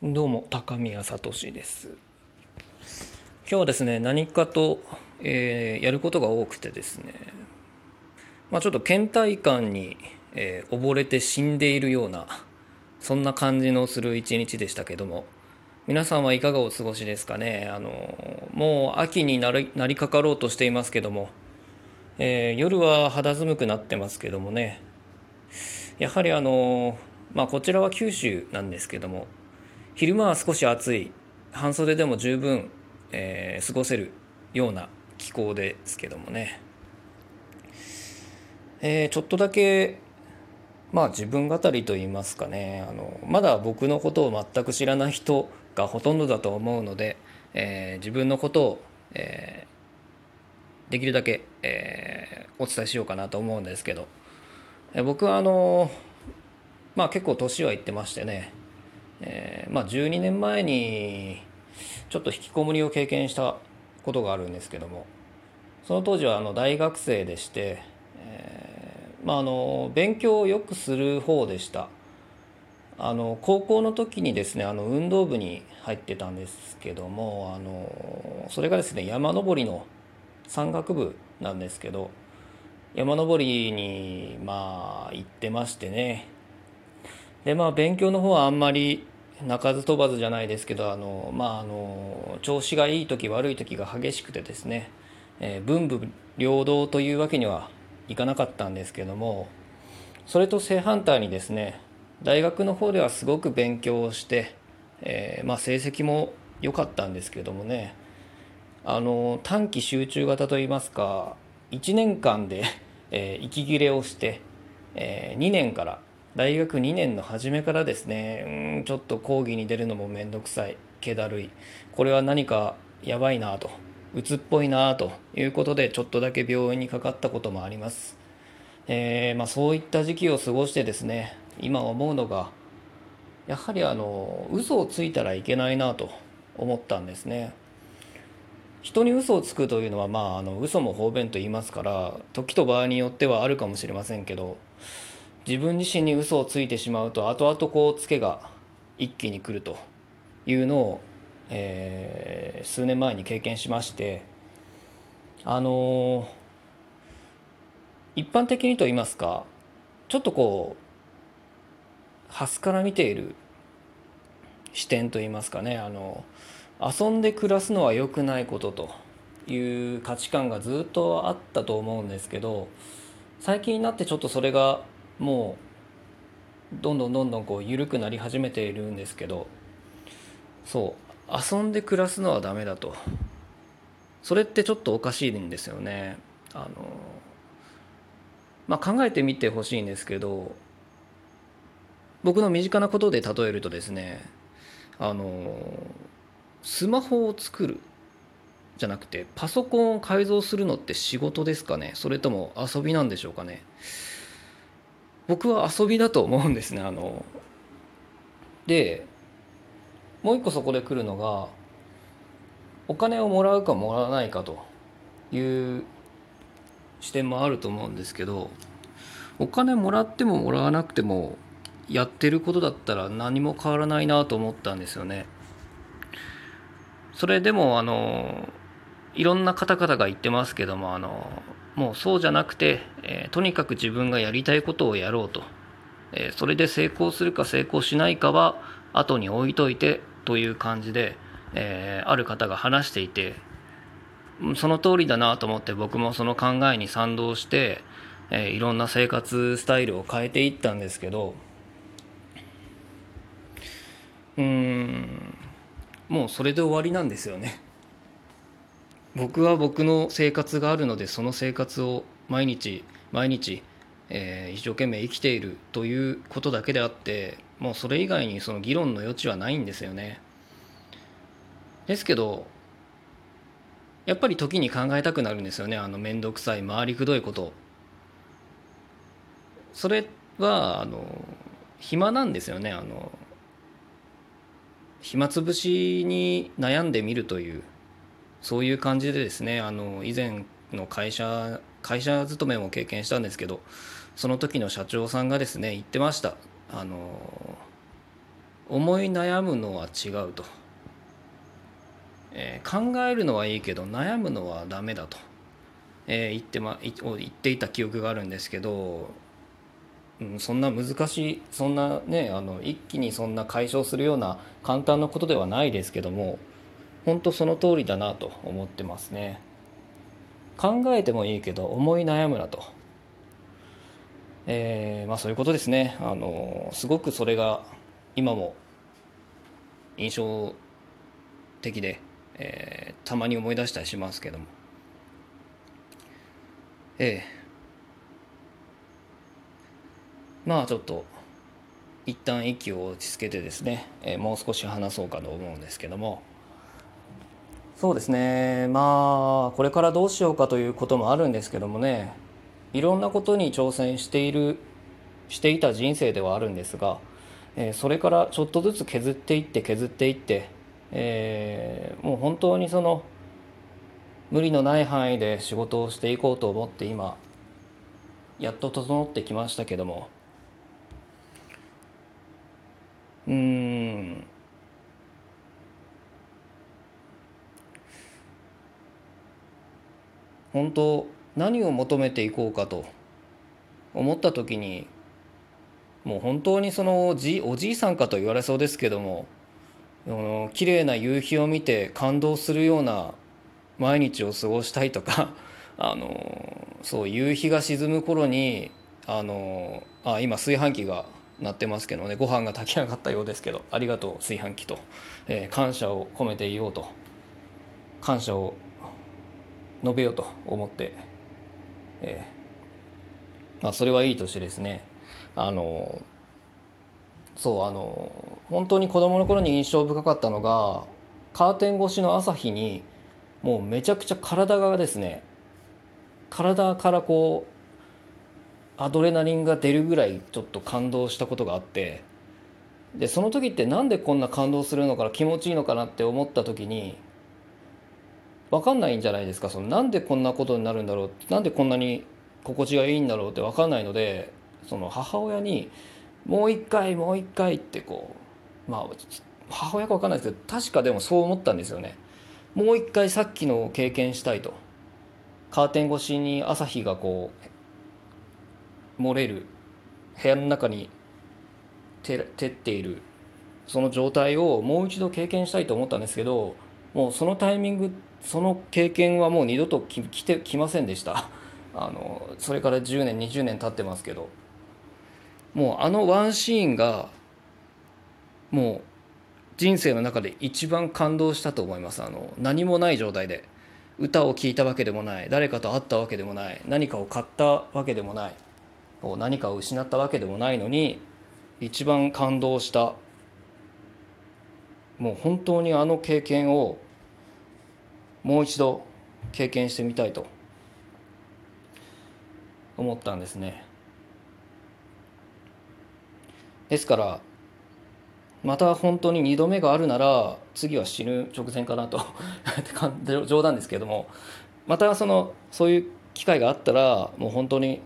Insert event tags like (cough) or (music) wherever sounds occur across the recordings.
どうも高宮聡です。今日はですね何かと、えー、やることが多くてですね。まあちょっと倦怠感に、えー、溺れて死んでいるようなそんな感じのする一日でしたけども。皆さんはいかがお過ごしですかね。あのもう秋になりなりかかろうとしていますけども、えー、夜は肌寒くなってますけどもね。やはりあのまあこちらは九州なんですけども。昼間は少し暑い。半袖でも十分、えー、過ごせるような気候ですけどもね、えー、ちょっとだけまあ自分語りと言いますかね。あのまだ僕のことを全く知らない人がほとんどだと思うので、えー、自分のことを、えー、できるだけ、えー、お伝えしようかなと思うんですけど、え、僕はあのまあ結構年はいってましてね。えー、まあ、12年前にちょっと引きこもりを経験したことがあるんですけどもその当時はあの大学生でして、えー、まあ、あの勉強をよくする方でした。あの高校の時にですねあの運動部に入ってたんですけどもあのそれがですね山登りの山岳部なんですけど山登りにまあ行ってましてね。でまあ勉強の方はあんまり鳴かず飛ばずじゃないですけどあのまああの調子がいい時悪い時が激しくてですね、えー、文武両道というわけにはいかなかったんですけどもそれと正反対にですね大学の方ではすごく勉強をして、えー、まあ、成績も良かったんですけどもねあの短期集中型といいますか1年間で、えー、息切れをして、え2年から大学2年の初めからですね。うんちょっと講義に出るのも面倒くさい。気だるい。これは何かやばいなと。鬱っぽいなということでちょっとだけ病院にかかったこともあります、えー、まあ、そういった時期を過ごしてですね今思うのがやはりあの嘘をついたらいけないなと思ったんですね。人に嘘をつくというのはまああの嘘も方便と言いますから時と場合によってはあるかもしれませんけど自分自身に嘘をついてしまうと後々こうツケが一気に来るというのを、えー、数年前に経験しましてあのー、一般的にと言いますかちょっとこう端から見ている視点と言いますかねあの遊んで暮らすのは良くないことという価値観がずっとあったと思うんですけど最近になってちょっとそれがもうどんどんどんどんこう緩くなり始めているんですけどそう遊んで暮らすのはダメだと。それってちょっとおかしいんですよね。あのまあ考えてみてほしいんですけど僕の身近なことで例えるとですねあのスマホを作るじゃなくてパソコンを改造するのって仕事ですかね。それとも遊びなんでしょうかね。僕は遊びだと思うんですねあのでもう一個そこで来るのがお金をもらうかもらわないかという視点もあると思うんですけどお金もらってももらわなくてもやってることだったら何も変わらないなと思ったんですよね。それでもあのいろんな方々が言ってますけどもあのもうそうじゃなくて、えー、とにかく自分がやりたいことをやろうと、えー、それで成功するか成功しないかは後に置いといてという感じで、えー、ある方が話していてその通りだなと思って僕もその考えに賛同して、えいろんな生活スタイルを変えていったんですけどうんもうそれで終わりなんですよね。僕は僕の生活があるのでその生活を毎日毎日、えー、一生懸命生きているということだけであってもうそれ以外にその議論の余地はないんですよね。ですけどやっぱり時に考えたくなるんですよね。あの面倒くさい回りくどいこと。それはあの暇なんですよね。あの暇つぶしに悩んでみるという。そういう感じでですねあの以前の会社会社勤めも経験したんですけどその時の社長さんがですね言ってました。あの思い悩むのは違うと、えー、考えるのはいいけど悩むのはダメだと、えー、言ってま言っていた記憶があるんですけど、うん、そんな難しいそんなねあの一気にそんな解消するような簡単なことではないですけども本当その通りだなと思ってますね。考えてもいいけど思い悩むなと。えー、まあそういうことですね。あのすごくそれが今も印象的で、えー、たまに思い出したりしますけども。ええまあちょっと一旦息を落ち着けてですね、えー、もう少し話そうかと思うんですけども。そうですね。まあこれからどうしようかということもあるんですけどもね。いろんなことに挑戦しているしていた人生ではあるんですがえー、それからちょっとずつ削っていって削っていって、えー、もう本当にその無理のない範囲で仕事をしていこうと思って今やっと整ってきましたけども。うん。本当何を求めていこうかと思った時にもう本当にそのおじおじいさんかと言われそうですけども綺麗な夕日を見て感動するような毎日を過ごしたいとか (laughs) あのそう夕日が沈む頃にあのあ今炊飯器が鳴ってますけどねご飯が炊き上がったようですけどありがとう炊飯器と、えー、感謝を込めていようと。感謝を述べようと思って、えーまあ、それはいいとしてですねあのそうあの本当に子供の頃に印象深かったのがカーテン越しの朝日にもうめちゃくちゃ体がですね体からこうアドレナリンが出るぐらいちょっと感動したことがあってでその時ってなんでこんな感動するのかな気持ちいいのかなって思った時に分かんないんじゃないですか？そのなんでこんなことになるんだろう？なんでこんなに心地がいいんだろう？って分かんないのでその母親にもう一回もう一回ってこうまあ母親か分かんないですけど確かでもそう思ったんですよね。もう一回さっきの経験したいと。カーテン越しに朝日がこう漏れる。部屋の中に照っている。その状態をもう一度経験したいと思ったんですけどもうそのタイミングその経験はもう二度とき来てきませんでした。(laughs) あのそれから10年20年経ってますけど。もうあのワンシーンがもう人生の中で一番感動したと思います。あの何もない状態で歌を聴いたわけでもない誰かと会ったわけでもない何かを買ったわけでもない何かを失ったわけでもないのに一番感動したもう本当にあの経験をもう一度経験してみたいと思ったんですね。ですからまた本当に2度目があるなら次は死ぬ直前かなと (laughs) 冗談ですけれどもまたそのそういう機会があったらもう本当に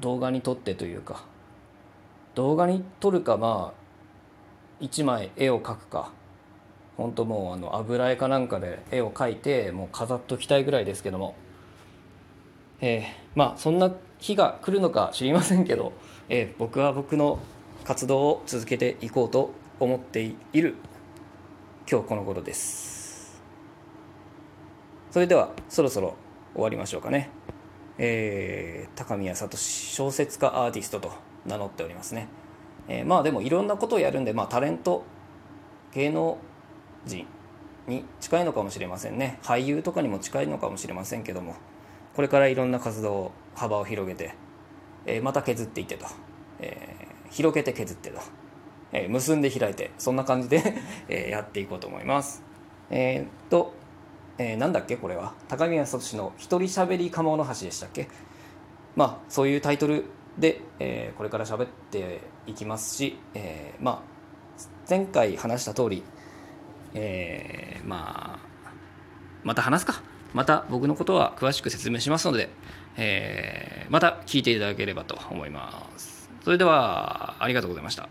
動画に撮ってというか動画に撮るかまあ1枚絵を描くか本当もうあの油絵かなんかで絵を描いてもう飾っときたいぐらいですけども。えー、まあそんな日が来るのか知りませんけど、えー、僕は僕の活動を続けていこうと思っている今日この頃です。それではそろそろ終わりましょうかね。えー、高宮聡小説家アーティストと名乗っておりますね、えー、まあでもいろんなことをやるんで、まあ、タレント芸能に近いのかもしれませんね。俳優とかにも近いのかもしれませんけどもこれからいろんな活動幅を広げて、えー、また削っていってと、えー、広げて削ってと、えー、結んで開いてそんな感じで (laughs) えやっていこうと思います。えー、っと、えー、なんだっけこれは？高宮聡の「一人しゃべり鴨の橋」でしたっけ？まあそういうタイトルで、えー、これから喋っていきますし、えー、まあ前回話した通り、えー、まあまた話すかまた僕のことは詳しく説明しますので、えー、また聞いていただければと思います。それではありがとうございました